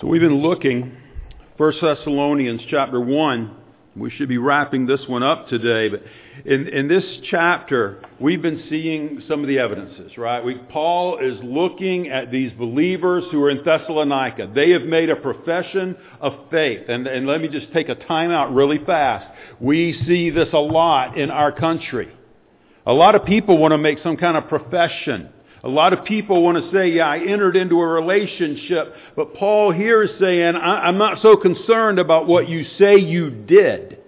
So we've been looking 1 Thessalonians chapter 1. We should be wrapping this one up today, but in, in this chapter, we've been seeing some of the evidences, right? We, Paul is looking at these believers who are in Thessalonica. They have made a profession of faith. And, and let me just take a time out really fast. We see this a lot in our country. A lot of people want to make some kind of profession. A lot of people want to say, yeah, I entered into a relationship. But Paul here is saying, I'm not so concerned about what you say you did.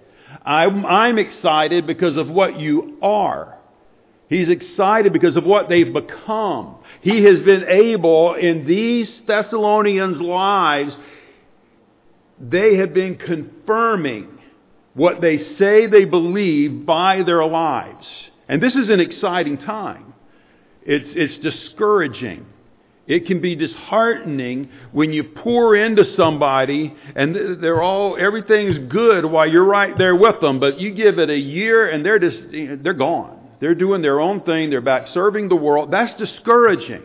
I'm, I'm excited because of what you are. He's excited because of what they've become. He has been able, in these Thessalonians' lives, they have been confirming what they say they believe by their lives. And this is an exciting time. It's, it's discouraging. It can be disheartening when you pour into somebody and they're all, everything's good while you're right there with them, but you give it a year and they're just, they're gone. They're doing their own thing. They're back serving the world. That's discouraging.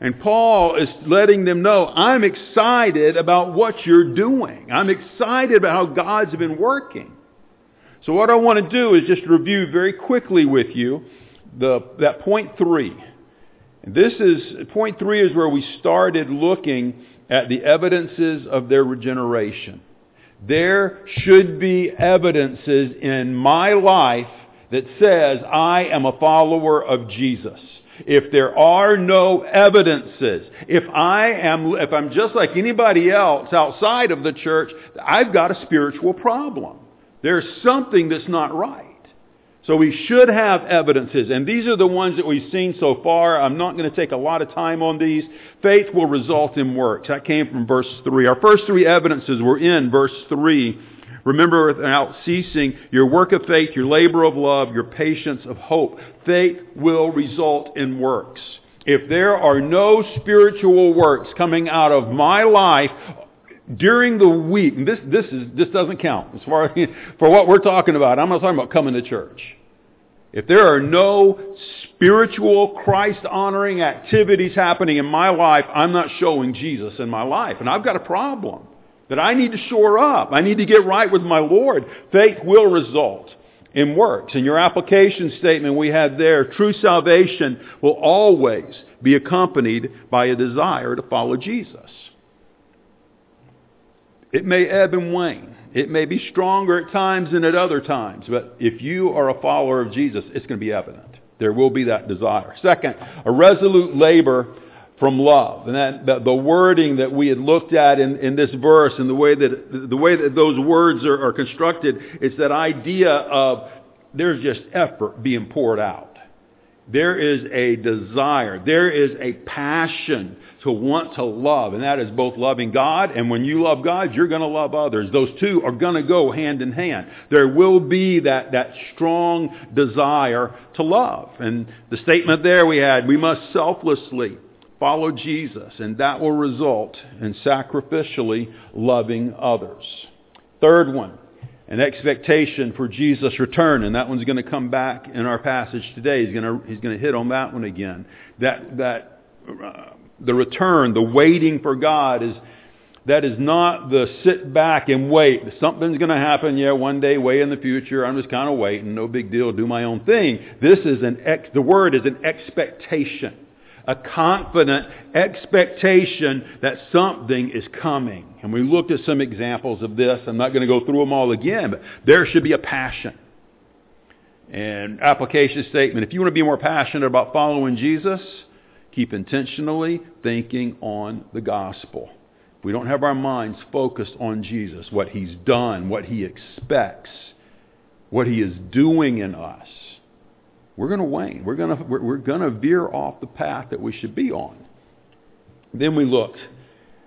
And Paul is letting them know, I'm excited about what you're doing. I'm excited about how God's been working. So what I want to do is just review very quickly with you the, that point three. This is, point three is where we started looking at the evidences of their regeneration. There should be evidences in my life that says I am a follower of Jesus. If there are no evidences, if I am, if I'm just like anybody else outside of the church, I've got a spiritual problem. There's something that's not right. So we should have evidences, and these are the ones that we've seen so far. I'm not going to take a lot of time on these. Faith will result in works. That came from verse 3. Our first three evidences were in verse 3. Remember without ceasing your work of faith, your labor of love, your patience of hope. Faith will result in works. If there are no spiritual works coming out of my life during the week, this, this, is, this doesn't count as far for what we're talking about. I'm not talking about coming to church. If there are no spiritual, Christ-honoring activities happening in my life, I'm not showing Jesus in my life. And I've got a problem that I need to shore up. I need to get right with my Lord. Faith will result in works. In your application statement we had there, true salvation will always be accompanied by a desire to follow Jesus. It may ebb and wane. It may be stronger at times than at other times. But if you are a follower of Jesus, it's going to be evident. There will be that desire. Second, a resolute labor from love. And that, that, the wording that we had looked at in, in this verse and the way that, the way that those words are, are constructed, it's that idea of there's just effort being poured out. There is a desire. There is a passion to want to love, and that is both loving God, and when you love God, you're going to love others. Those two are going to go hand in hand. There will be that, that strong desire to love. And the statement there we had, we must selflessly follow Jesus, and that will result in sacrificially loving others. Third one, an expectation for Jesus' return, and that one's going to come back in our passage today. He's going to, he's going to hit on that one again. That, that, uh, the return, the waiting for God is that is not the sit back and wait. Something's going to happen, yeah, one day, way in the future. I'm just kind of waiting. No big deal. Do my own thing. This is an ex, the word is an expectation, a confident expectation that something is coming. And we looked at some examples of this. I'm not going to go through them all again, but there should be a passion. And application statement: If you want to be more passionate about following Jesus keep intentionally thinking on the gospel. If we don't have our minds focused on Jesus, what he's done, what he expects, what he is doing in us, we're going to wane. We're going to, we're, going to veer off the path that we should be on. Then we looked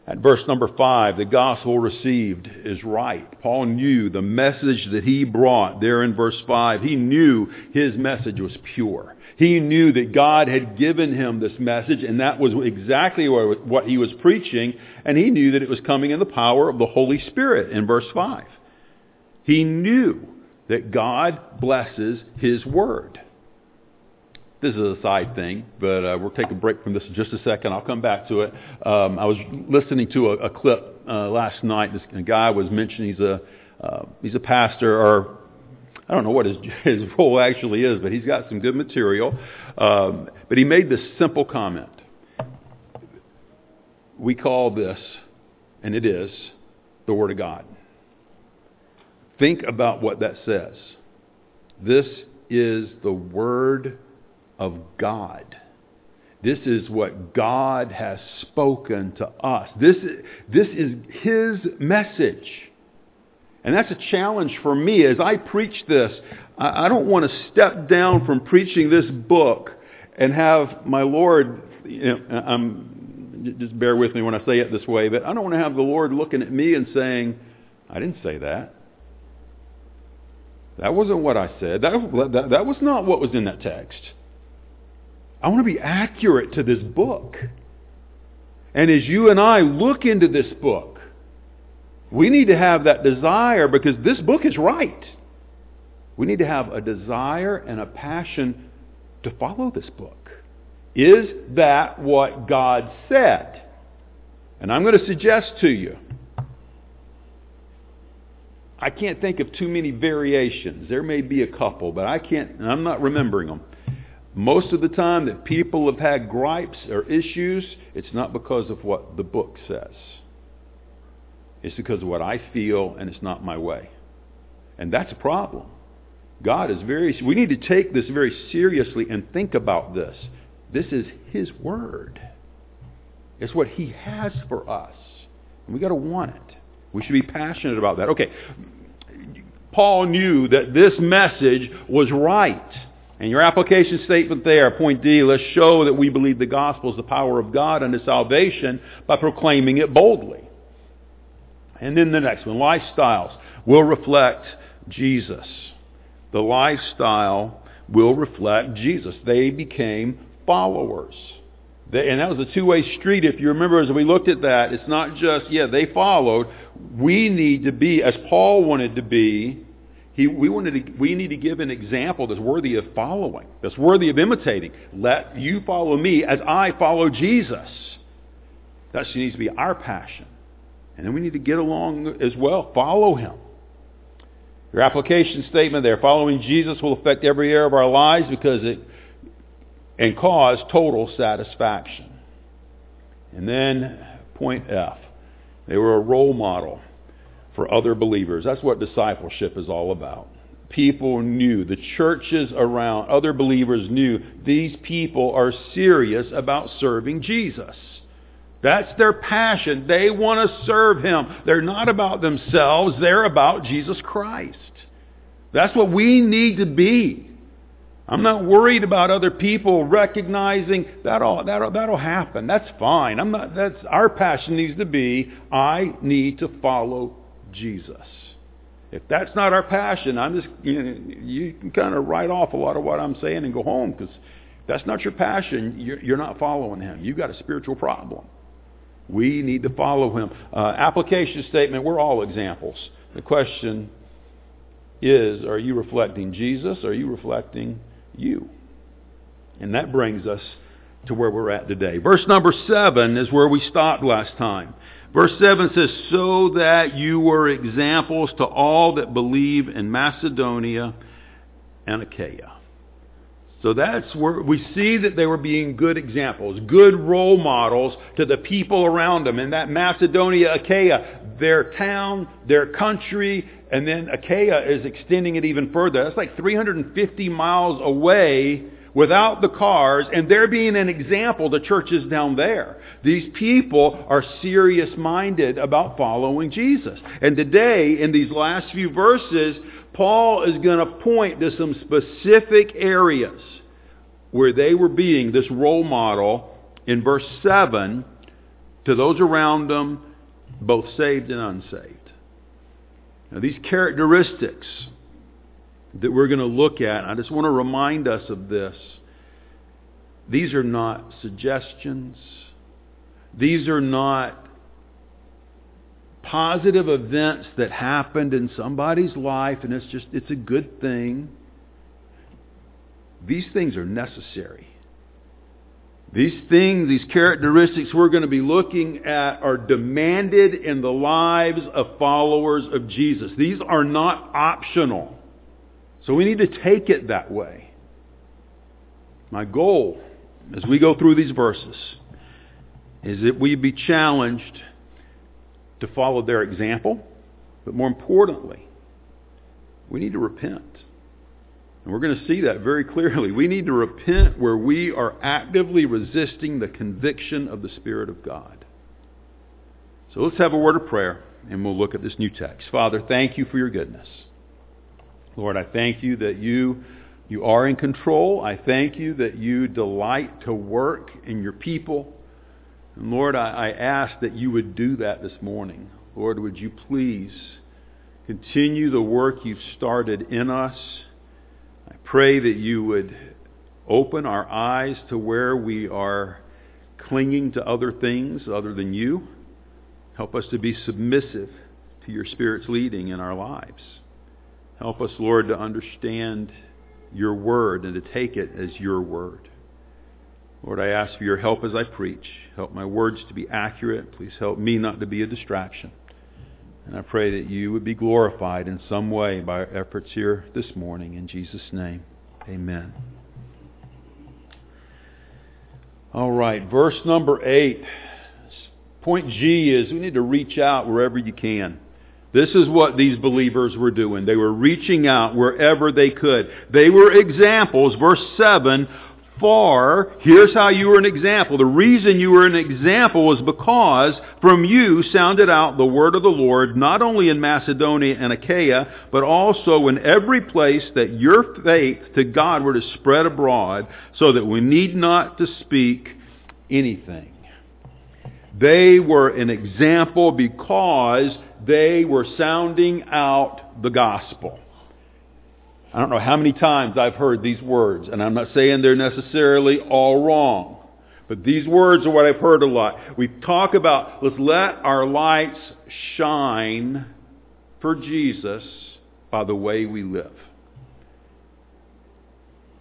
at verse number 5. The gospel received is right. Paul knew the message that he brought there in verse 5. He knew his message was pure. He knew that God had given him this message, and that was exactly what he was preaching, and he knew that it was coming in the power of the Holy Spirit in verse 5. He knew that God blesses his word. this is a side thing, but uh, we'll take a break from this in just a second. I'll come back to it. Um, I was listening to a, a clip uh, last night. This guy was mentioning he's a uh, he's a pastor, or I don't know what his his role actually is, but he's got some good material. Um, but he made this simple comment. We call this, and it is, the Word of God. Think about what that says. This is the Word of God. This is what God has spoken to us. This, this is His message. And that's a challenge for me as I preach this. I, don't want to step down from preaching this book and have my Lord, you know, I'm, just bear with me when I say it this way, but I don't want to have the Lord looking at me and saying, I didn't say that. That wasn't what I said. That, that, that was not what was in that text. I want to be accurate to this book. And as you and I look into this book, we need to have that desire because this book is right. We need to have a desire and a passion to follow this book. Is that what God said? And I'm going to suggest to you I can't think of too many variations. There may be a couple, but I can't, I'm not remembering them. Most of the time that people have had gripes or issues, it's not because of what the book says. It's because of what I feel and it's not my way. And that's a problem. God is very, we need to take this very seriously and think about this. This is His Word. It's what He has for us. And we've got to want it. We should be passionate about that. Okay, Paul knew that this message was right. And your application statement there, point D, let's show that we believe the gospel is the power of God unto salvation by proclaiming it boldly. And then the next one, lifestyles will reflect Jesus. The lifestyle will reflect Jesus. They became followers. And that was a two-way street. If you remember, as we looked at that, it's not just, yeah, they followed. We need to be, as Paul wanted to be, he, we, wanted to, we need to give an example that's worthy of following, that's worthy of imitating. Let you follow me as I follow Jesus. That needs to be our passion. And then we need to get along as well. Follow him. Your application statement there, following Jesus will affect every area of our lives because it and cause total satisfaction. And then point F. They were a role model for other believers. That's what discipleship is all about. People knew, the churches around, other believers knew these people are serious about serving Jesus. That's their passion. They want to serve Him. They're not about themselves. They're about Jesus Christ. That's what we need to be. I'm not worried about other people recognizing that'll, that'll, that'll happen. That's fine. I'm not, that's, our passion needs to be, I need to follow Jesus. If that's not our passion, I'm just, you, know, you can kind of write off a lot of what I'm saying and go home because that's not your passion. You're, you're not following him. You've got a spiritual problem. We need to follow him. Uh, application statement, we're all examples. The question is, are you reflecting Jesus? Are you reflecting you. And that brings us to where we're at today. Verse number 7 is where we stopped last time. Verse 7 says, So that you were examples to all that believe in Macedonia and Achaia. So that's where we see that they were being good examples, good role models to the people around them. And that Macedonia, Achaia, their town, their country, and then Achaia is extending it even further. That's like 350 miles away without the cars, and they're being an example to churches down there. These people are serious-minded about following Jesus. And today, in these last few verses, Paul is going to point to some specific areas where they were being this role model in verse 7 to those around them, both saved and unsaved. Now, these characteristics that we're going to look at, I just want to remind us of this. These are not suggestions. These are not positive events that happened in somebody's life and it's just it's a good thing. These things are necessary. These things, these characteristics we're going to be looking at are demanded in the lives of followers of Jesus. These are not optional. So we need to take it that way. My goal as we go through these verses is that we be challenged to follow their example, but more importantly, we need to repent. And we're going to see that very clearly. We need to repent where we are actively resisting the conviction of the Spirit of God. So let's have a word of prayer and we'll look at this new text. Father, thank you for your goodness. Lord, I thank you that you, you are in control. I thank you that you delight to work in your people. And Lord, I, I ask that you would do that this morning. Lord, would you please continue the work you've started in us? I pray that you would open our eyes to where we are clinging to other things other than you. Help us to be submissive to your Spirit's leading in our lives. Help us, Lord, to understand your word and to take it as your word. Lord, I ask for your help as I preach. Help my words to be accurate. Please help me not to be a distraction. And I pray that you would be glorified in some way by our efforts here this morning. In Jesus' name, amen. All right, verse number 8. Point G is we need to reach out wherever you can. This is what these believers were doing. They were reaching out wherever they could. They were examples, verse 7, for, here's how you were an example. The reason you were an example was because from you sounded out the word of the Lord, not only in Macedonia and Achaia, but also in every place that your faith to God were to spread abroad, so that we need not to speak anything. They were an example because they were sounding out the gospel. I don't know how many times I've heard these words, and I'm not saying they're necessarily all wrong. But these words are what I've heard a lot. We talk about, let's let our lights shine for Jesus by the way we live.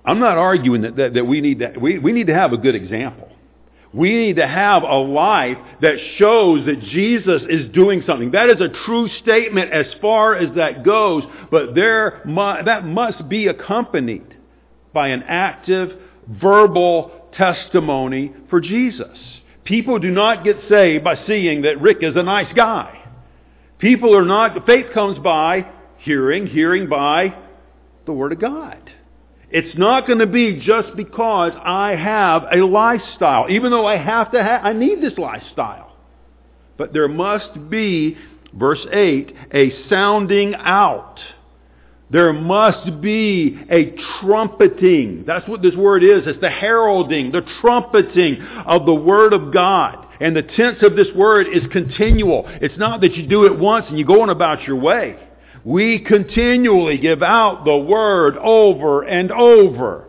I'm not arguing that, that, that we, need to, we, we need to have a good example. We need to have a life that shows that Jesus is doing something. That is a true statement as far as that goes, but there that must be accompanied by an active verbal testimony for Jesus. People do not get saved by seeing that Rick is a nice guy. People are not, faith comes by hearing, hearing by the Word of God. It's not going to be just because I have a lifestyle, even though I have to have, I need this lifestyle. But there must be, verse 8, a sounding out. There must be a trumpeting. That's what this word is. It's the heralding, the trumpeting of the Word of God. And the tense of this word is continual. It's not that you do it once and you go on about your way. We continually give out the word over and over.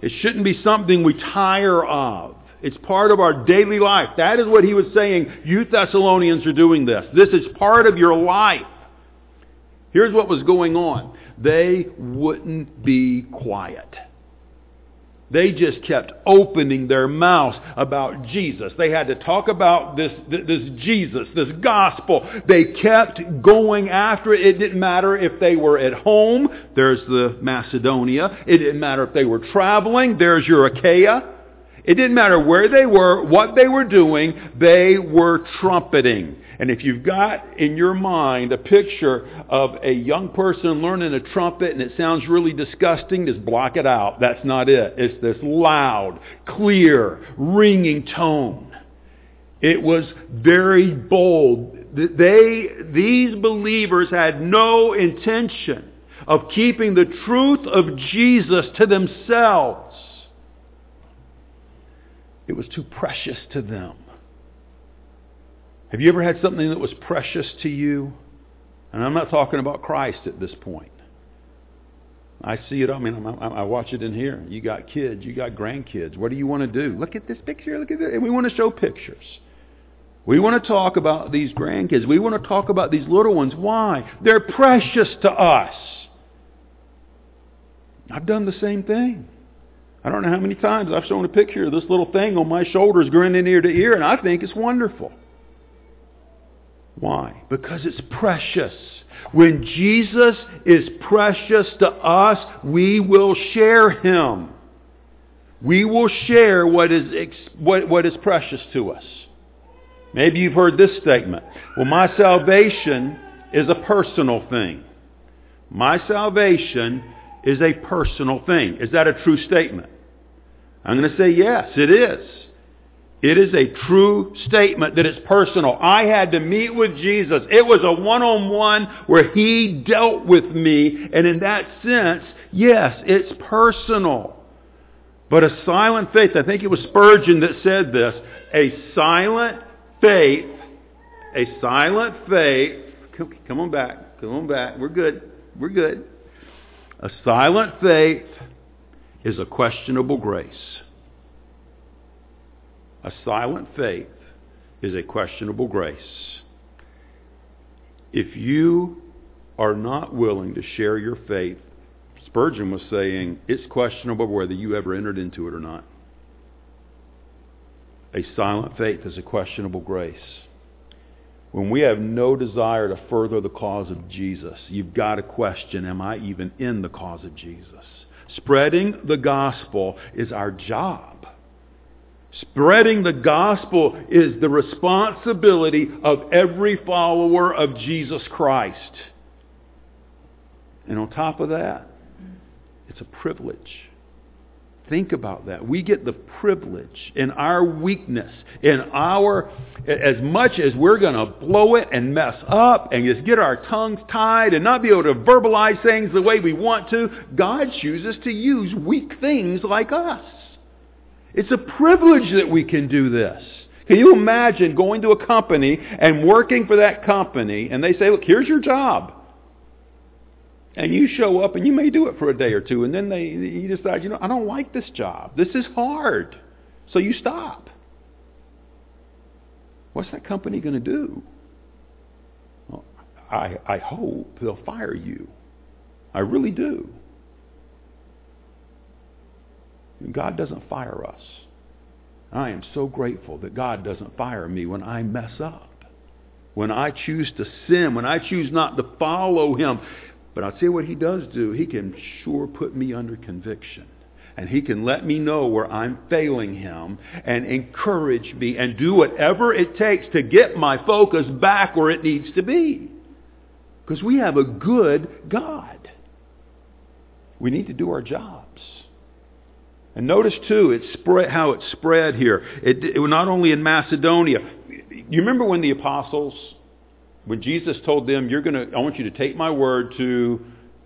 It shouldn't be something we tire of. It's part of our daily life. That is what he was saying. You Thessalonians are doing this. This is part of your life. Here's what was going on. They wouldn't be quiet. They just kept opening their mouths about Jesus. They had to talk about this, this Jesus, this gospel. They kept going after it. It didn't matter if they were at home. There's the Macedonia. It didn't matter if they were traveling. There's your Achaia. It didn't matter where they were, what they were doing. They were trumpeting. And if you've got in your mind a picture of a young person learning a trumpet and it sounds really disgusting, just block it out. That's not it. It's this loud, clear, ringing tone. It was very bold. They, these believers had no intention of keeping the truth of Jesus to themselves. It was too precious to them. Have you ever had something that was precious to you? And I'm not talking about Christ at this point. I see it. I mean, I, I watch it in here. You got kids. You got grandkids. What do you want to do? Look at this picture. Look at this. And we want to show pictures. We want to talk about these grandkids. We want to talk about these little ones. Why? They're precious to us. I've done the same thing. I don't know how many times I've shown a picture of this little thing on my shoulders grinning ear to ear, and I think it's wonderful. Why? Because it's precious. When Jesus is precious to us, we will share Him. We will share what is, what, what is precious to us. Maybe you've heard this statement. Well, my salvation is a personal thing. My salvation is a personal thing. Is that a true statement? I'm going to say yes, it is. It is a true statement that it's personal. I had to meet with Jesus. It was a one-on-one where He dealt with me. And in that sense, yes, it's personal. But a silent faith, I think it was Spurgeon that said this, a silent faith, a silent faith, come on back, come on back, we're good, we're good. A silent faith is a questionable grace. A silent faith is a questionable grace. If you are not willing to share your faith, Spurgeon was saying it's questionable whether you ever entered into it or not. A silent faith is a questionable grace. When we have no desire to further the cause of Jesus, you've got to question, am I even in the cause of Jesus? Spreading the gospel is our job. Spreading the gospel is the responsibility of every follower of Jesus Christ. And on top of that, it's a privilege. Think about that. We get the privilege in our weakness, in our, as much as we're going to blow it and mess up and just get our tongues tied and not be able to verbalize things the way we want to, God chooses to use weak things like us. It's a privilege that we can do this. Can you imagine going to a company and working for that company and they say, look, here's your job. And you show up and you may do it for a day or two and then they, you decide, you know, I don't like this job. This is hard. So you stop. What's that company going to do? Well, I, I hope they'll fire you. I really do. God doesn't fire us. I am so grateful that God doesn't fire me when I mess up. When I choose to sin, when I choose not to follow Him. But I'll tell you what He does do. He can sure put me under conviction. And He can let me know where I'm failing Him and encourage me and do whatever it takes to get my focus back where it needs to be. Because we have a good God. We need to do our jobs. And notice too, it spread, how it spread here. It, it not only in Macedonia. You remember when the apostles, when Jesus told them, "You're to, I want you to take my word to,"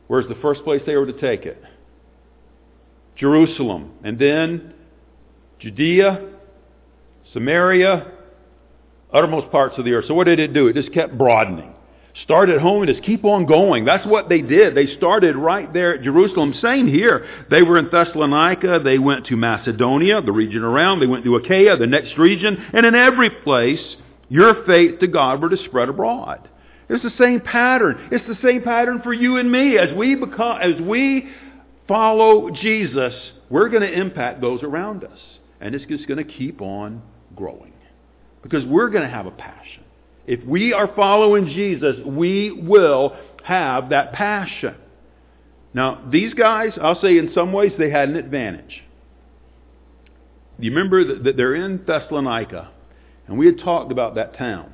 where's the first place they were to take it? Jerusalem, and then Judea, Samaria, uttermost parts of the earth. So what did it do? It just kept broadening. Start at home and just keep on going. That's what they did. They started right there at Jerusalem. Same here. They were in Thessalonica. They went to Macedonia, the region around. They went to Achaia, the next region. And in every place, your faith to God were to spread abroad. It's the same pattern. It's the same pattern for you and me. As we become, as we follow Jesus, we're going to impact those around us. And it's just going to keep on growing. Because we're going to have a passion. If we are following Jesus, we will have that passion. Now, these guys, I'll say in some ways they had an advantage. You remember that they're in Thessalonica, and we had talked about that town.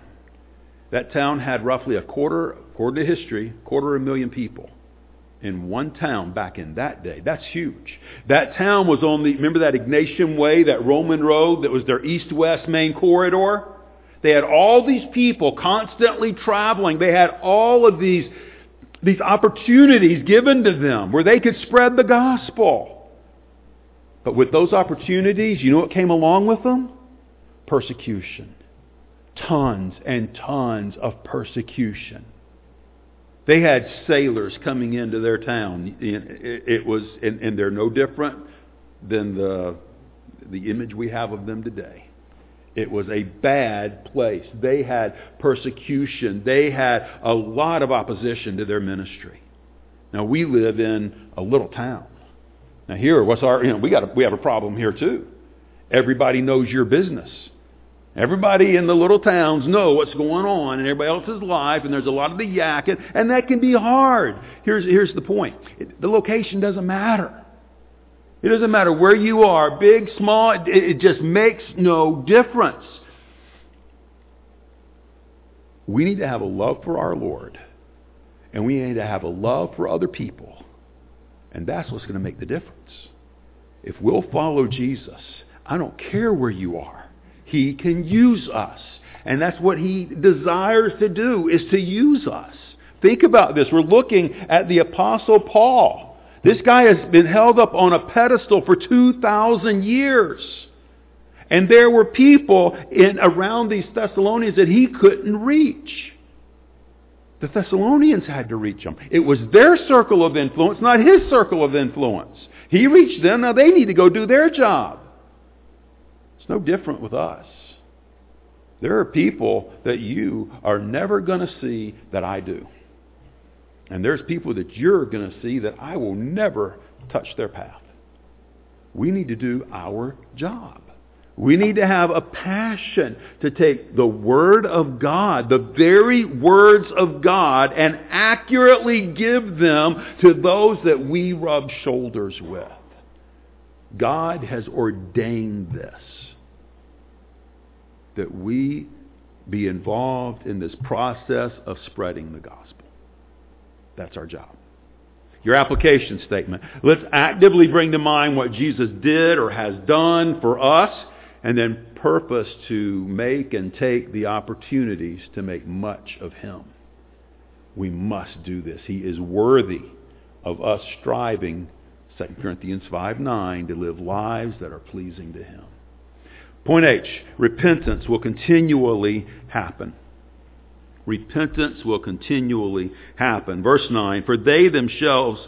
That town had roughly a quarter, according to history, quarter of a million people in one town back in that day. That's huge. That town was on the, remember that Egnatian Way, that Roman road that was their east-west main corridor? They had all these people constantly traveling. They had all of these, these opportunities given to them where they could spread the gospel. But with those opportunities, you know what came along with them? Persecution. Tons and tons of persecution. They had sailors coming into their town. It was, and they're no different than the, the image we have of them today. It was a bad place. They had persecution. They had a lot of opposition to their ministry. Now, we live in a little town. Now here, what's our, you know, we got a, we have a problem here too. Everybody knows your business. Everybody in the little towns know what's going on in everybody else's life, and there's a lot of the yakking, and that can be hard. Here's, here's the point. The location doesn't matter. It doesn't matter where you are, big, small, it, it just makes no difference. We need to have a love for our Lord, and we need to have a love for other people. And that's what's going to make the difference. If we'll follow Jesus, I don't care where you are. He can use us. And that's what he desires to do, is to use us. Think about this. We're looking at the Apostle Paul. This guy has been held up on a pedestal for 2,000 years. And there were people in, around these Thessalonians that he couldn't reach. The Thessalonians had to reach him. It was their circle of influence, not his circle of influence. He reached them, now they need to go do their job. It's no different with us. There are people that you are never going to see that I do. And there's people that you're going to see that I will never touch their path. We need to do our job. We need to have a passion to take the Word of God, the very words of God, and accurately give them to those that we rub shoulders with. God has ordained this that we be involved in this process of spreading the gospel. That's our job. Your application statement. Let's actively bring to mind what Jesus did or has done for us, and then purpose to make and take the opportunities to make much of Him. We must do this. He is worthy of us striving, 2 Corinthians 5 9, to live lives that are pleasing to Him. Point H, repentance will continually happen. Repentance will continually happen. Verse 9, For they themselves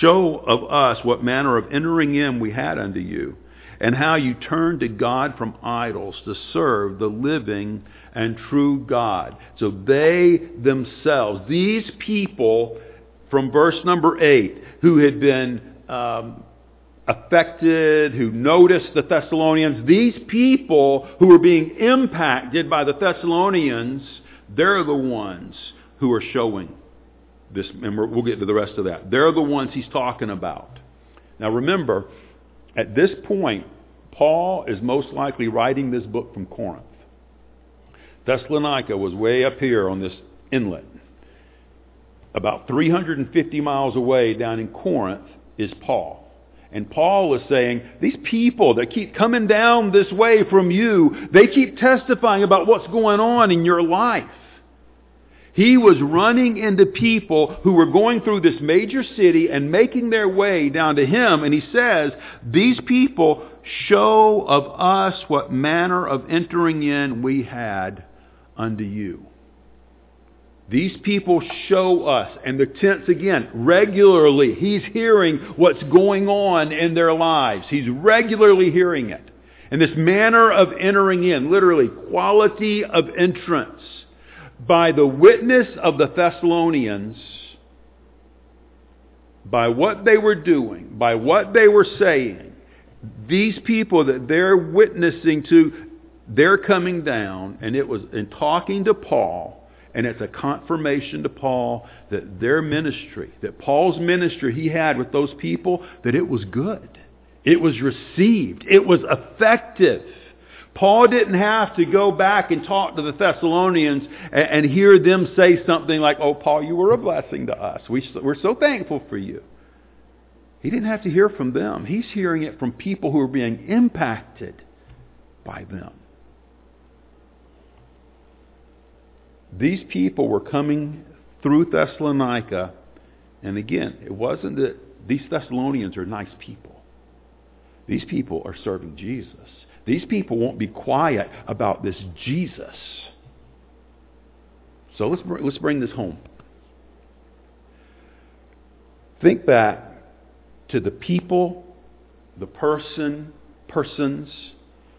show of us what manner of entering in we had unto you, and how you turned to God from idols to serve the living and true God. So they themselves, these people from verse number 8, who had been um, affected, who noticed the Thessalonians, these people who were being impacted by the Thessalonians, they're the ones who are showing this, and we'll get to the rest of that. They're the ones he's talking about. Now remember, at this point, Paul is most likely writing this book from Corinth. Thessalonica was way up here on this inlet. About 350 miles away down in Corinth is Paul. And Paul is saying, these people that keep coming down this way from you, they keep testifying about what's going on in your life. He was running into people who were going through this major city and making their way down to him. And he says, these people show of us what manner of entering in we had unto you. These people show us, and the tense again, regularly, he's hearing what's going on in their lives. He's regularly hearing it. And this manner of entering in, literally, quality of entrance, by the witness of the Thessalonians, by what they were doing, by what they were saying, these people that they're witnessing to, they're coming down, and it was in talking to Paul, and it's a confirmation to Paul that their ministry, that Paul's ministry he had with those people, that it was good. It was received. It was effective. Paul didn't have to go back and talk to the Thessalonians and, and hear them say something like, oh, Paul, you were a blessing to us. We, we're so thankful for you. He didn't have to hear from them. He's hearing it from people who are being impacted by them. These people were coming through Thessalonica, and again, it wasn't that these Thessalonians are nice people. These people are serving Jesus. These people won't be quiet about this Jesus. So let's, let's bring this home. Think back to the people, the person, persons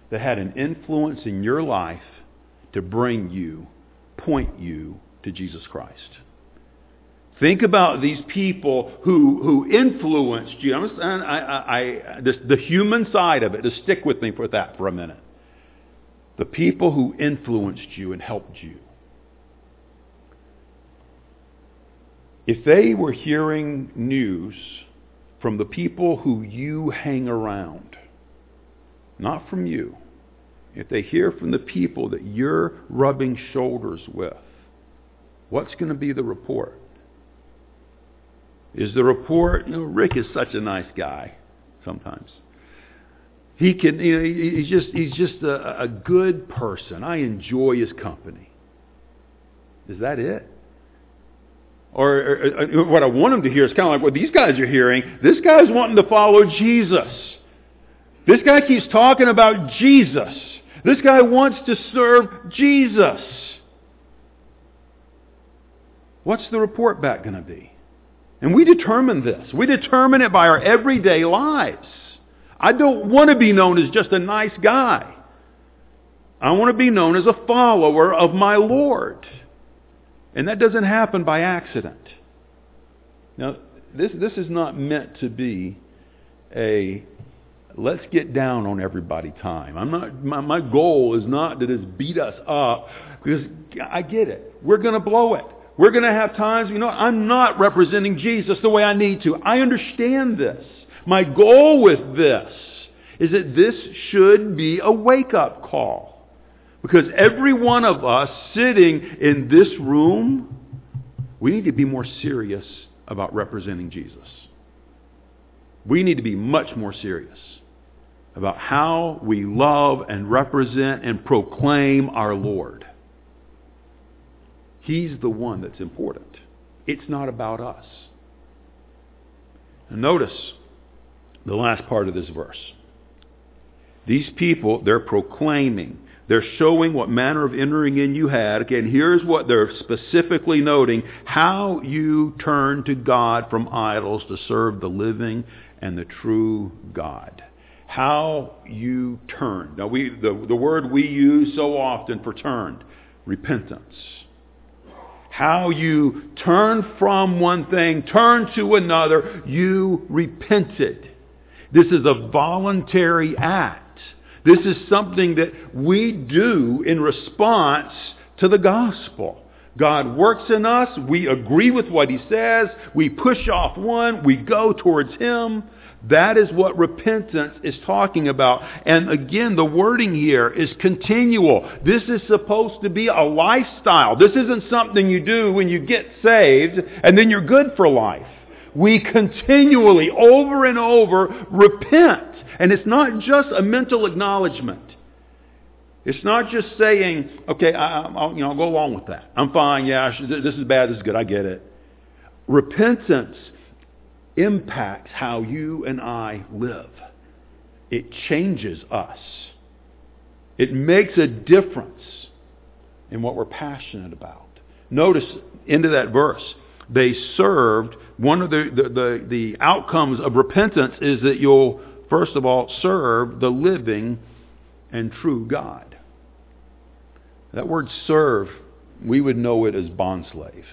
that had an influence in your life to bring you point you to Jesus Christ. Think about these people who, who influenced you. Understand? I, I, I, this, the human side of it. Just stick with me for that for a minute. The people who influenced you and helped you. If they were hearing news from the people who you hang around, not from you, if they hear from the people that you're rubbing shoulders with, what's going to be the report? Is the report, you know, Rick is such a nice guy sometimes. He can, you know, he's just, he's just a, a good person. I enjoy his company. Is that it? Or, or, or, what I want them to hear is kind of like what these guys are hearing. This guy's wanting to follow Jesus. This guy keeps talking about Jesus. This guy wants to serve Jesus. What's the report back going to be? And we determine this. We determine it by our everyday lives. I don't want to be known as just a nice guy. I want to be known as a follower of my Lord. And that doesn't happen by accident. Now, this, this is not meant to be a let's get down on everybody time. I'm not, my, my goal is not to just beat us up because I get it. We're going to blow it. We're going to have times, you know, I'm not representing Jesus the way I need to. I understand this. My goal with this is that this should be a wake-up call. Because every one of us sitting in this room, we need to be more serious about representing Jesus. We need to be much more serious about how we love and represent and proclaim our Lord. He's the one that's important. It's not about us. And notice the last part of this verse. These people, they're proclaiming. They're showing what manner of entering in you had. Again, here's what they're specifically noting. How you turn to God from idols to serve the living and the true God. How you turn. Now, we, the, the word we use so often for turned, repentance how you turn from one thing, turn to another, you repented. This is a voluntary act. This is something that we do in response to the gospel. God works in us. We agree with what he says. We push off one. We go towards him. That is what repentance is talking about. And again, the wording here is continual. This is supposed to be a lifestyle. This isn't something you do when you get saved and then you're good for life. We continually, over and over, repent. And it's not just a mental acknowledgement. It's not just saying, okay, I, will you know, I'll go along with that. I'm fine. Yeah, this is bad. This is good. I get it. Repentance impacts how you and I live. It changes us. It makes a difference in what we're passionate about. Notice into that verse, they served, one of the, the, the, the outcomes of repentance is that you'll, first of all, serve the living and true God. That word serve, we would know it as bondslave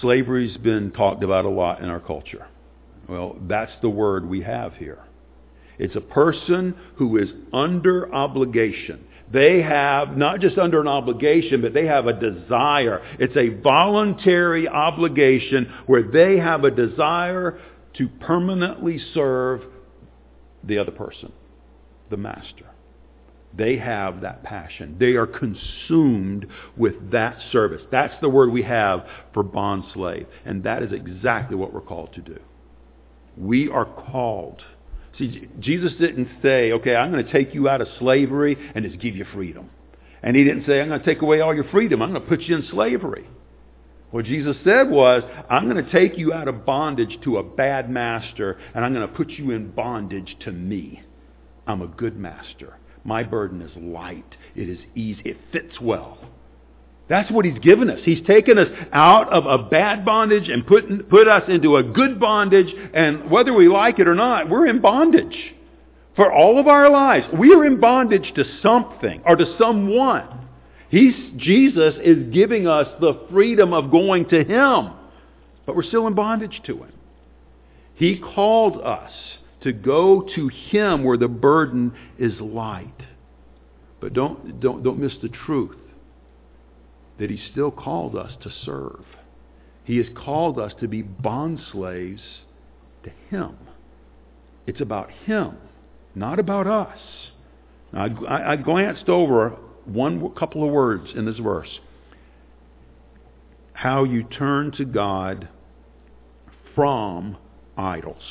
slavery's been talked about a lot in our culture. Well, that's the word we have here. It's a person who is under obligation. They have, not just under an obligation, but they have a desire. It's a voluntary obligation where they have a desire to permanently serve the other person, the master. They have that passion. They are consumed with that service. That's the word we have for bond slave. And that is exactly what we're called to do. We are called. See, Jesus didn't say, okay, I'm going to take you out of slavery and just give you freedom. And he didn't say, I'm going to take away all your freedom. I'm going to put you in slavery. What Jesus said was, I'm going to take you out of bondage to a bad master, and I'm going to put you in bondage to me. I'm a good master. My burden is light. It is easy. It fits well. That's what he's given us. He's taken us out of a bad bondage and put, put us into a good bondage. And whether we like it or not, we're in bondage. For all of our lives, we are in bondage to something or to someone. He's, Jesus is giving us the freedom of going to Him, but we're still in bondage to Him. He called us to go to Him where the burden is light. But don't, don't, don't miss the truth that He still called us to serve. He has called us to be bond slaves to Him. It's about Him, not about us. Now, I, I glanced over one couple of words in this verse. How you turn to God from idols.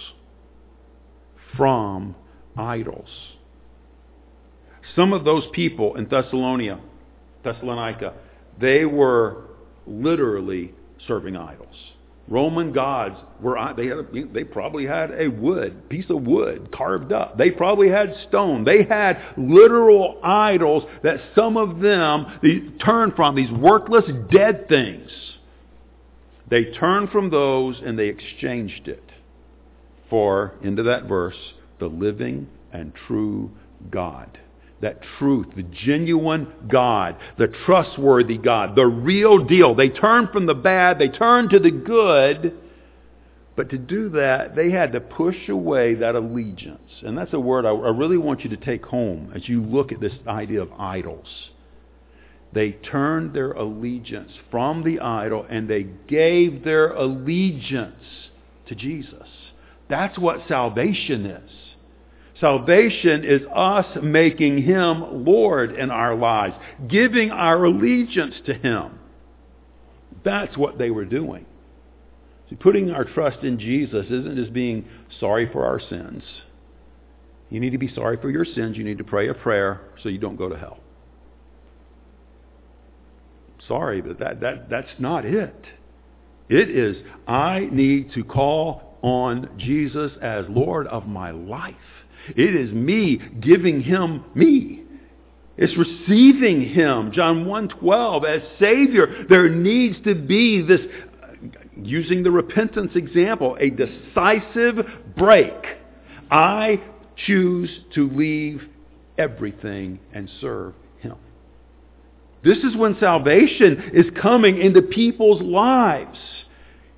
From idols. Some of those people in Thessalonica, Thessalonica, they were literally serving idols. Roman gods were uh, they had a, they probably had a wood piece of wood carved up. They probably had stone. They had literal idols that some of them they turned from these worthless dead things. They turned from those and they exchanged it for into that verse the living and true God that truth, the genuine God, the trustworthy God, the real deal. They turned from the bad, they turned to the good. But to do that, they had to push away that allegiance. And that's a word I, I really want you to take home as you look at this idea of idols. They turned their allegiance from the idol and they gave their allegiance to Jesus. That's what salvation is. Salvation is us making Him Lord in our lives, giving our allegiance to Him. That's what they were doing. See, putting our trust in Jesus isn't just being sorry for our sins. You need to be sorry for your sins. You need to pray a prayer so you don't go to hell. Sorry, but that, that, that's not it. It is, I need to call on Jesus as Lord of my life. It is me giving him me. It's receiving him, John 1.12, as Savior. There needs to be this, using the repentance example, a decisive break. I choose to leave everything and serve him. This is when salvation is coming into people's lives.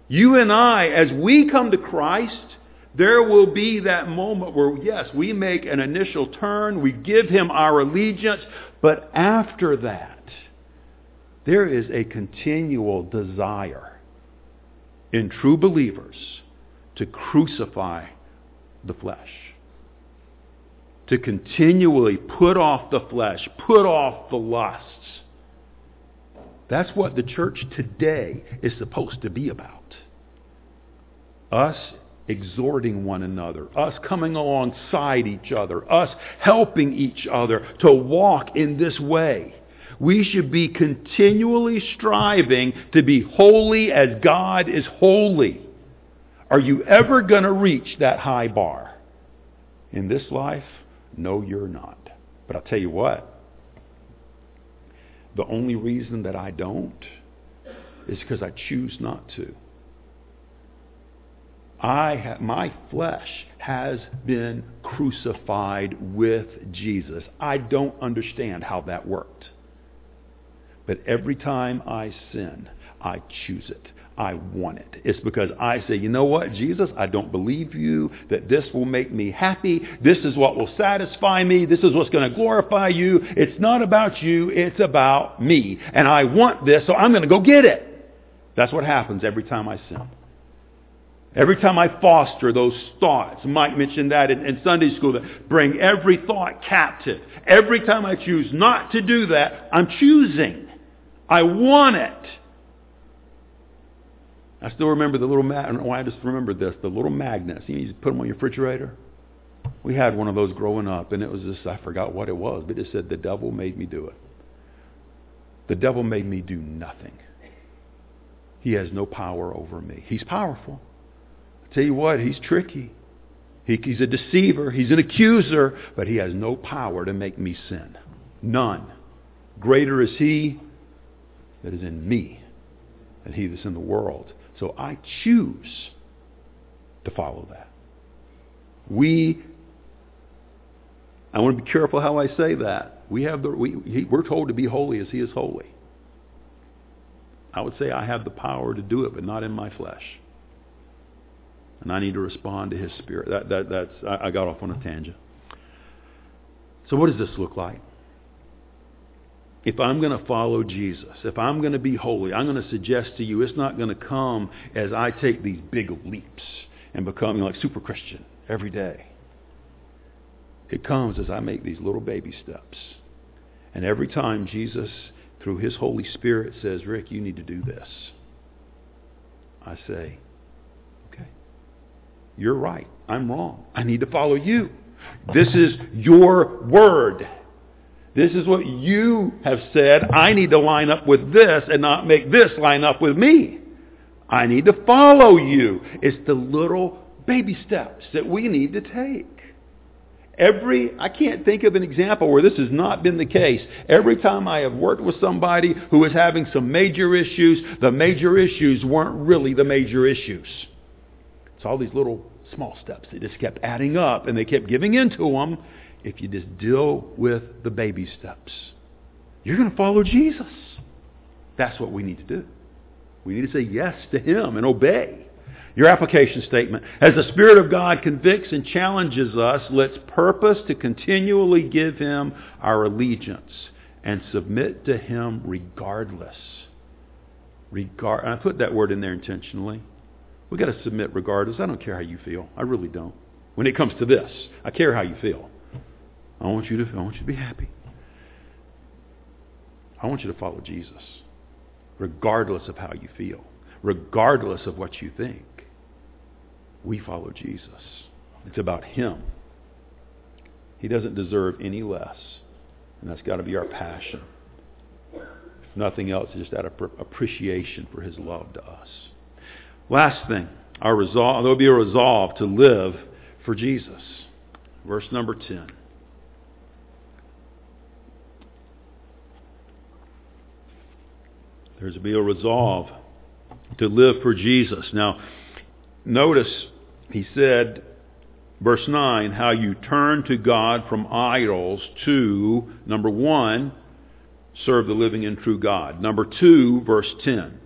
You and I, as we come to Christ, there will be that moment where, yes, we make an initial turn, we give him our allegiance, but after that, there is a continual desire in true believers to crucify the flesh. To continually put off the flesh, put off the lusts. That's what the church today is supposed to be about. Us exhorting one another, us coming alongside each other, us helping each other to walk in this way. We should be continually striving to be holy as God is holy. Are you ever going to reach that high bar? In this life? No, you're not. But I'll tell you what. The only reason that I don't is because I choose not to. I ha- my flesh has been crucified with Jesus. I don't understand how that worked. But every time I sin, I choose it. I want it. It's because I say, you know what, Jesus, I don't believe you that this will make me happy. This is what will satisfy me. This is what's going to glorify you. It's not about you. It's about me. And I want this, so I'm going to go get it. That's what happens every time I sin. Every time I foster those thoughts, Mike mentioned that in, in, Sunday school, that bring every thought captive. Every time I choose not to do that, I'm choosing. I want it. I still remember the little, ma- why I just remembered this, the little magnets. You, know, you put them on your refrigerator. We had one of those growing up, and it was just, I forgot what it was, but it said, the devil made me do it. The devil made me do nothing. He has no power over me. He's powerful. I tell you what, he's tricky. He, he's a deceiver. He's an accuser, but he has no power to make me sin. None. Greater is he that is in me than he that's in the world. So I choose to follow that. We I want to be careful how I say that. We have the, we, we're told to be holy as he is holy. I would say I have the power to do it, but not in my flesh. And I need to respond to his spirit. That, that, that's, I, I got off on a tangent. So what does this look like? If I'm going to follow Jesus, if I'm going to be holy, I'm going to suggest to you it's not going to come as I take these big leaps and become you know, like super Christian every day. It comes as I make these little baby steps. And every time Jesus, through his Holy Spirit, says, Rick, you need to do this, I say, okay, you're right. I'm wrong. I need to follow you. This is your word. This is what you have said. I need to line up with this and not make this line up with me. I need to follow you. It's the little baby steps that we need to take. Every, I can't think of an example where this has not been the case. Every time I have worked with somebody who was having some major issues, the major issues weren't really the major issues. It's all these little small steps that just kept adding up and they kept giving into them if you just deal with the baby steps. You're going to follow Jesus. That's what we need to do. We need to say yes to Him and obey. Your application statement. As the Spirit of God convicts and challenges us, let's purpose to continually give Him our allegiance and submit to Him regardless. Regard, I put that word in there intentionally. We've got to submit regardless. I don't care how you feel. I really don't. When it comes to this, I care how you feel. I want you to, I want you to be happy. I want you to follow Jesus, regardless of how you feel, regardless of what you think. We follow Jesus. It's about Him. He doesn't deserve any less. And that's got to be our passion. If nothing else, just out of appreciation for His love to us. Last thing, our resolve, there will be a resolve to live for Jesus. Verse number 10. There's to be a resolve to live for Jesus. Now, notice he said, verse 9, how you turn to God from idols to, number one, serve the living and true God. Number two, verse 10,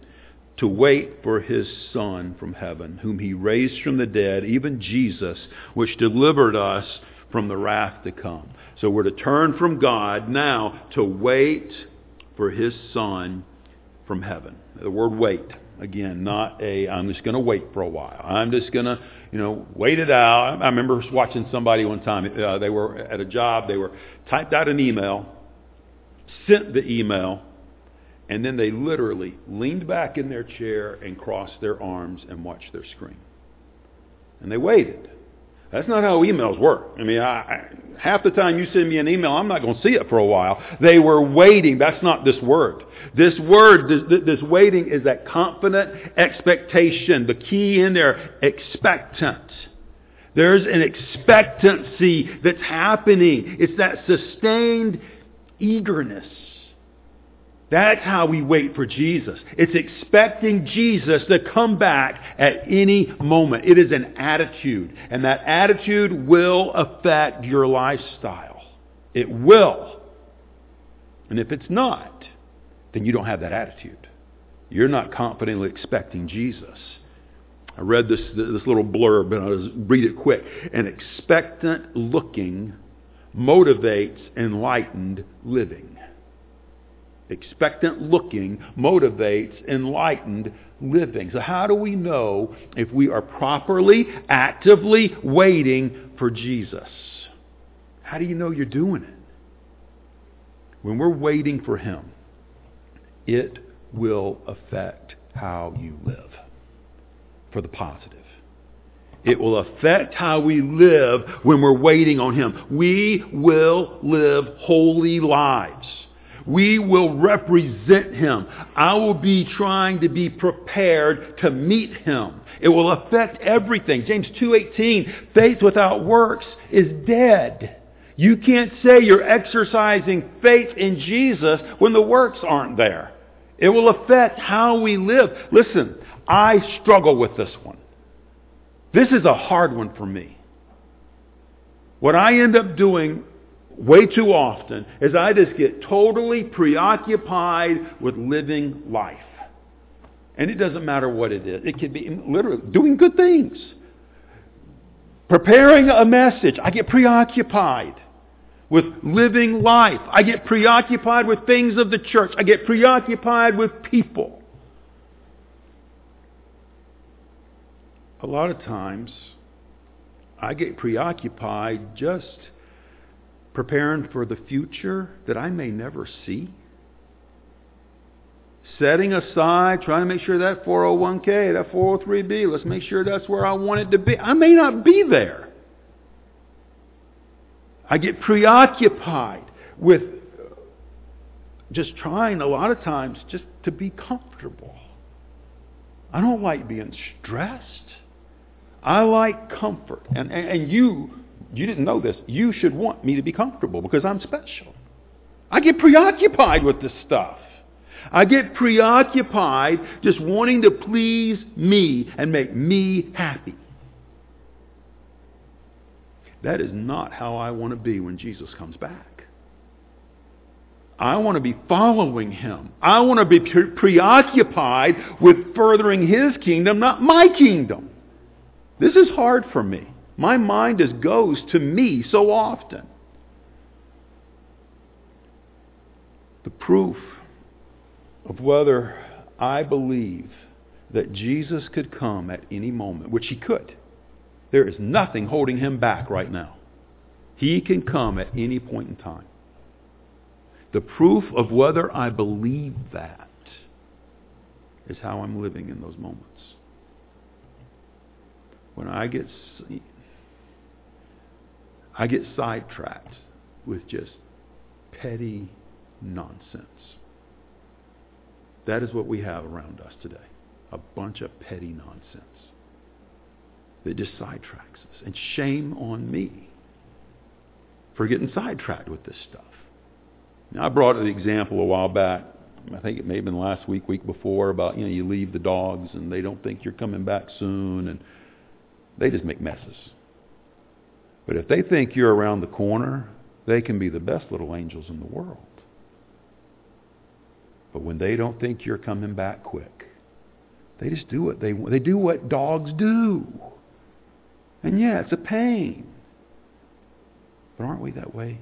to wait for his Son from heaven, whom he raised from the dead, even Jesus, which delivered us from the wrath to come. So we're to turn from God now to wait for his Son from heaven. The word wait, again, not a, I'm just going to wait for a while. I'm just going to, you know, wait it out. I remember watching somebody one time. Uh, they were at a job. They were typed out an email, sent the email, and then they literally leaned back in their chair and crossed their arms and watched their screen. And they waited. That's not how emails work. I mean, I, I, half the time you send me an email, I'm not going to see it for a while. They were waiting. That's not this word. This word, this, this waiting is that confident expectation. The key in there, expectant. There's an expectancy that's happening. It's that sustained eagerness. That's how we wait for Jesus. It's expecting Jesus to come back at any moment. It is an attitude, and that attitude will affect your lifestyle. It will. And if it's not, then you don't have that attitude. You're not confidently expecting Jesus. I read this, this little blurb, and I'll read it quick. An expectant looking motivates enlightened living expectant looking motivates enlightened living. So how do we know if we are properly, actively waiting for Jesus? How do you know you're doing it? When we're waiting for Him, it will affect how you live for the positive. It will affect how we live when we're waiting on Him. We will live holy lives. We will represent him. I will be trying to be prepared to meet him. It will affect everything. James 2:18, faith without works is dead. You can't say you're exercising faith in Jesus when the works aren't there. It will affect how we live. Listen, I struggle with this one. This is a hard one for me. What I end up doing way too often is I just get totally preoccupied with living life. And it doesn't matter what it is. It could be literally doing good things. Preparing a message. I get preoccupied with living life. I get preoccupied with things of the church. I get preoccupied with people. A lot of times, I get preoccupied just preparing for the future that I may never see. Setting aside, trying to make sure that 401k, that 403b, let's make sure that's where I want it to be. I may not be there. I get preoccupied with just trying a lot of times just to be comfortable. I don't like being stressed. I like comfort. And, and, and you, you didn't know this. You should want me to be comfortable because I'm special. I get preoccupied with this stuff. I get preoccupied just wanting to please me and make me happy. That is not how I want to be when Jesus comes back. I want to be following him. I want to be pre- preoccupied with furthering his kingdom, not my kingdom. This is hard for me. My mind just goes to me so often. The proof of whether I believe that Jesus could come at any moment, which he could. There is nothing holding him back right now. He can come at any point in time. The proof of whether I believe that is how I'm living in those moments. When I get I get sidetracked with just petty nonsense. That is what we have around us today. A bunch of petty nonsense that just sidetracks us. And shame on me for getting sidetracked with this stuff. Now, I brought an example a while back. I think it may have been last week, week before, about, you know, you leave the dogs and they don't think you're coming back soon and they just make messes. But if they think you're around the corner, they can be the best little angels in the world. But when they don't think you're coming back quick, they just do what they they do what dogs do. And yeah, it's a pain. But aren't we that way?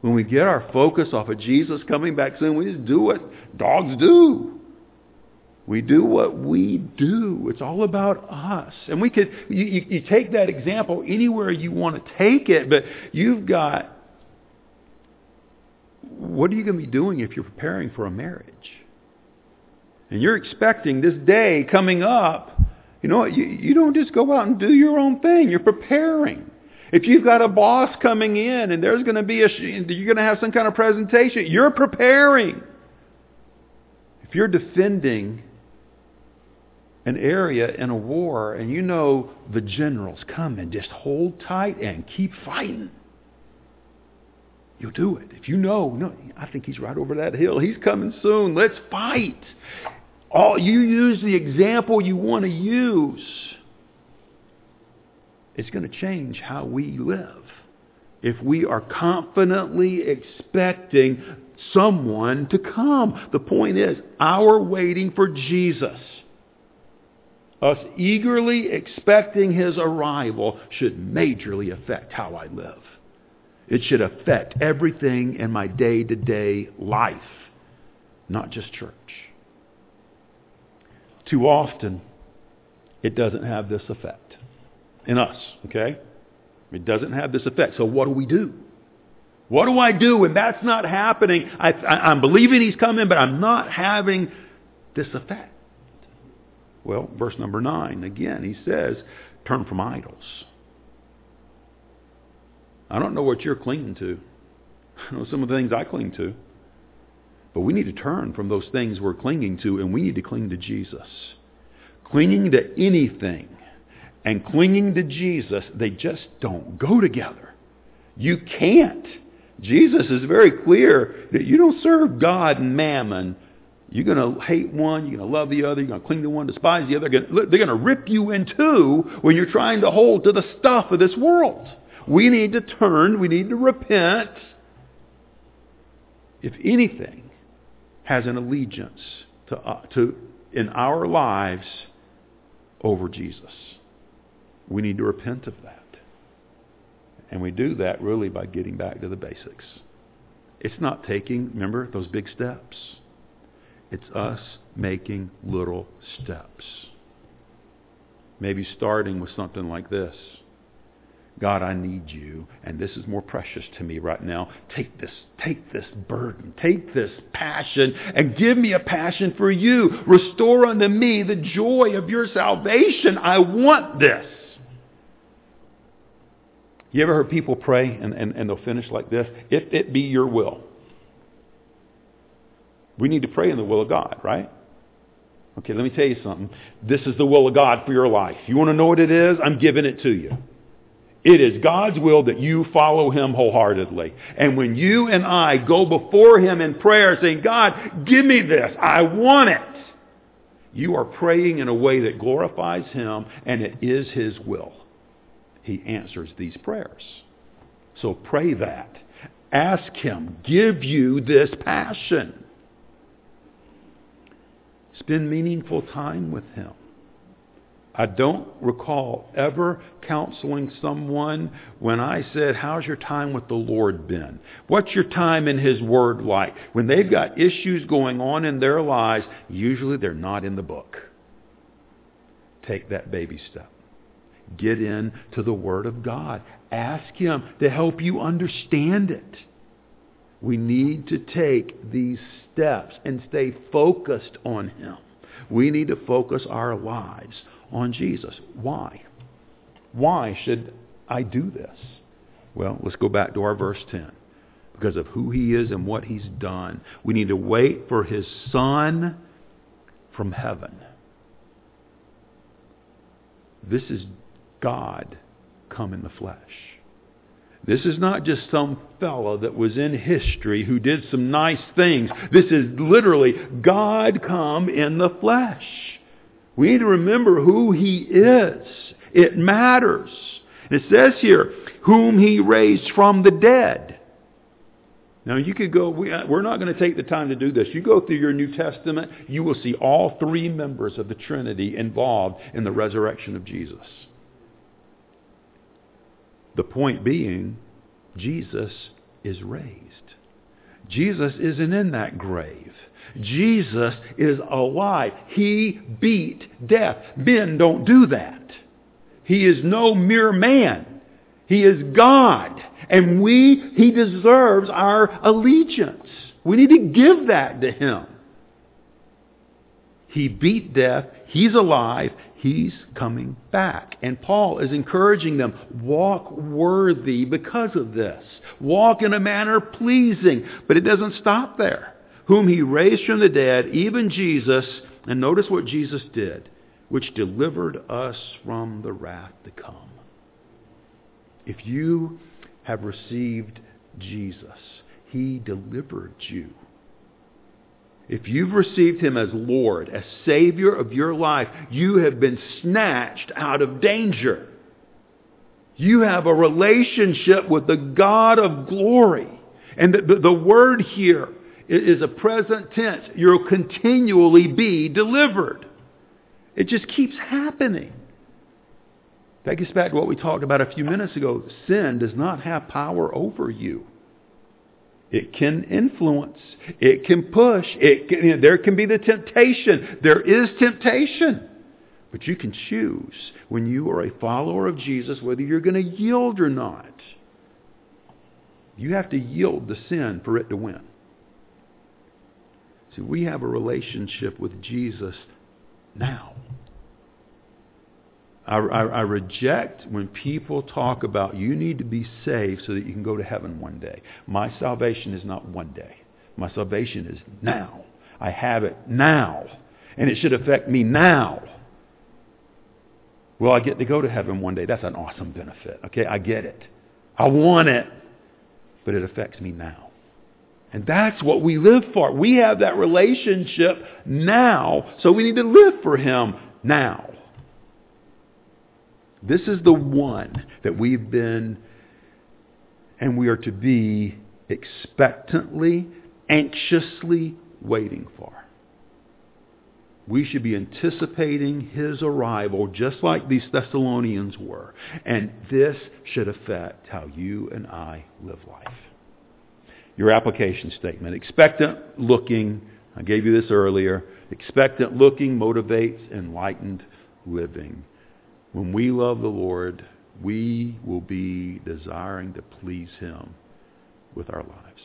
When we get our focus off of Jesus coming back soon, we just do what dogs do. We do what we do. It's all about us. And we could, you, you, you take that example anywhere you want to take it, but you've got what are you going to be doing if you're preparing for a marriage? And you're expecting this day coming up. You know, you, you don't just go out and do your own thing. You're preparing. If you've got a boss coming in and there's going to be a, you're going to have some kind of presentation, you're preparing. If you're defending an area in a war and you know the generals come and just hold tight and keep fighting, You'll do it. If you know, no, I think he's right over that hill. He's coming soon. Let's fight. All you use the example you want to use. It's going to change how we live. If we are confidently expecting someone to come. The point is, our waiting for Jesus, us eagerly expecting his arrival, should majorly affect how I live. It should affect everything in my day-to-day life, not just church. Too often, it doesn't have this effect in us, okay? It doesn't have this effect. So what do we do? What do I do when that's not happening? I, am believing he's coming, but I'm not having this effect. Well, verse number 9, again, he says, turn from idols. I don't know what you're clinging to. I know some of the things I cling to. But we need to turn from those things we're clinging to and we need to cling to Jesus. Clinging to anything and clinging to Jesus, they just don't go together. You can't. Jesus is very clear that you don't serve God and mammon. You're going to hate one, you're going to love the other, you're going to cling to one, despise the other. They're going to rip you in two when you're trying to hold to the stuff of this world. We need to turn. We need to repent. If anything has an allegiance to, uh, to in our lives over Jesus, we need to repent of that. And we do that really by getting back to the basics. It's not taking, remember, those big steps. It's us making little steps. Maybe starting with something like this. God, I need you, and this is more precious to me right now. Take this, take this burden, take this passion, and give me a passion for you. Restore unto me the joy of your salvation. I want this. You ever heard people pray and, and, and they'll finish like this? If it be your will. We need to pray in the will of God, right? Okay, let me tell you something. This is the will of God for your life. You want to know what it is? I'm giving it to you. It is God's will that you follow Him wholeheartedly. And when you and I go before Him in prayer saying, God, give me this. I want it. You are praying in a way that glorifies Him and it is His will. He answers these prayers. So pray that. Ask Him, give you this passion. Spend meaningful time with Him. I don't recall ever counseling someone when I said, How's your time with the Lord been? What's your time in His Word like? When they've got issues going on in their lives, usually they're not in the book. Take that baby step. Get into the Word of God. Ask Him to help you understand it. We need to take these steps and stay focused on Him. We need to focus our lives on Jesus. Why? Why should I do this? Well, let's go back to our verse 10. Because of who he is and what he's done. We need to wait for his son from heaven. This is God come in the flesh. This is not just some fellow that was in history who did some nice things. This is literally God come in the flesh. We need to remember who he is. It matters. It says here, whom he raised from the dead. Now you could go, we, uh, are not going to take the time to do this. You go through your New Testament, you will see all three members of the Trinity involved in the resurrection of Jesus. The point being, Jesus is raised. Jesus isn't in that grave. Jesus is alive. He beat death. Men don't do that. He is no mere man. He is God. And we, He deserves our allegiance. We need to give that to Him. He beat death. He's alive. He's coming back. And Paul is encouraging them, walk worthy because of this. Walk in a manner pleasing. But it doesn't stop there. Whom he raised from the dead, even Jesus, and notice what Jesus did, which delivered us from the wrath to come. If you have received Jesus, he delivered you if you've received him as Lord, as Savior of your life, you have been snatched out of danger. You have a relationship with the God of glory. And the, the, the word here is a present tense. You'll continually be delivered. It just keeps happening. That gets back to what we talked about a few minutes ago. Sin does not have power over you. It can influence. It can push. It can, you know, there can be the temptation. There is temptation. But you can choose when you are a follower of Jesus whether you're going to yield or not. You have to yield to sin for it to win. See, we have a relationship with Jesus now. I, I, I, reject when people talk about you need to be saved so that you can go to heaven one day. My salvation is not one day. My salvation is now. I have it now. And it should affect me now. Well, I get to go to heaven one day. That's an awesome benefit. Okay, I get it. I want it. But it affects me now. And that's what we live for. We have that relationship now, so we need to live for Him now. This is the one that we've been And we are to be expectantly, anxiously waiting for. We should be anticipating his arrival just like these Thessalonians were. And this should affect how you and I live life. Your application statement. Expectant looking. I gave you this earlier. Expectant looking motivates enlightened living. When we love the Lord, we will be desiring to please him with our lives.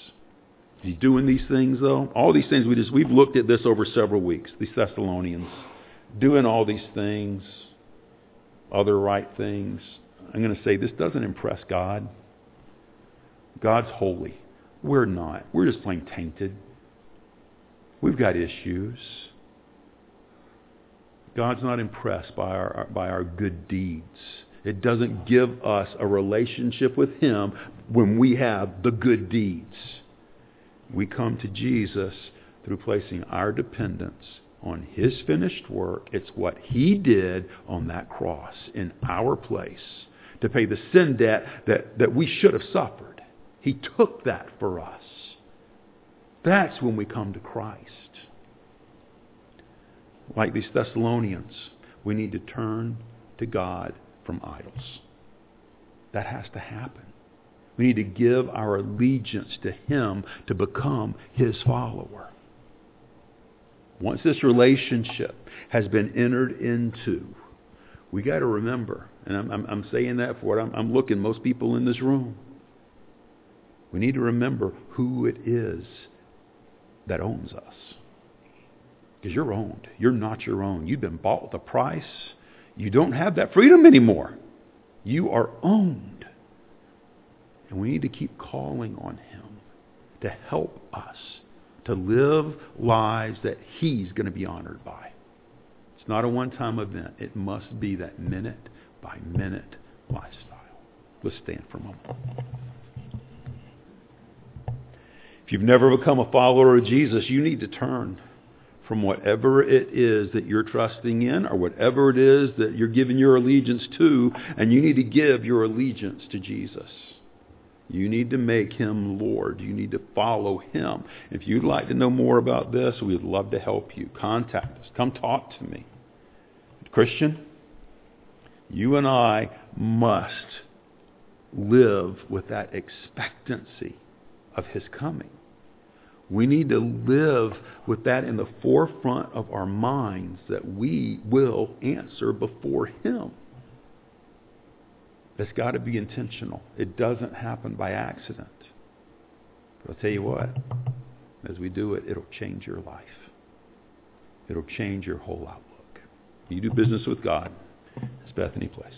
He's doing these things though. All these things we just we've looked at this over several weeks. These Thessalonians doing all these things, other right things. I'm going to say this doesn't impress God. God's holy. We're not. We're just plain tainted. We've got issues. God's not impressed by our by our good deeds. It doesn't give us a relationship with Him when we have the good deeds. We come to Jesus through placing our dependence on His finished work. It's what He did on that cross in our place to pay the sin debt that, that we should have suffered. He took that for us. That's when we come to Christ. Like these Thessalonians, we need to turn to God from idols. That has to happen. We need to give our allegiance to Him to become His follower. Once this relationship has been entered into, we got to remember, and I'm, I'm, I'm, saying that for what I'm, I'm looking most people in this room. We need to remember who it is that owns us. Because you're owned. You're not your own. You've been bought with a price. You don't have that freedom anymore. You are owned. And we need to keep calling on Him to help us to live lives that He's going to be honored by. It's not a one-time event. It must be that minute by minute lifestyle. Let's stand for a moment. If you've never become a follower of Jesus, you need to turn from whatever it is that you're trusting in or whatever it is that you're giving your allegiance to, and you need to give your allegiance to Jesus. You need to make him Lord. You need to follow him. If you'd like to know more about this, we'd love to help you. Contact us. Come talk to me. Christian, you and I must live with that expectancy of his coming. We need to live with that in the forefront of our minds that we will answer before Him. It's got to be intentional. It doesn't happen by accident. But I'll tell you what, as we do it, it'll change your life. It'll change your whole outlook. You do business with God. It's Bethany Place.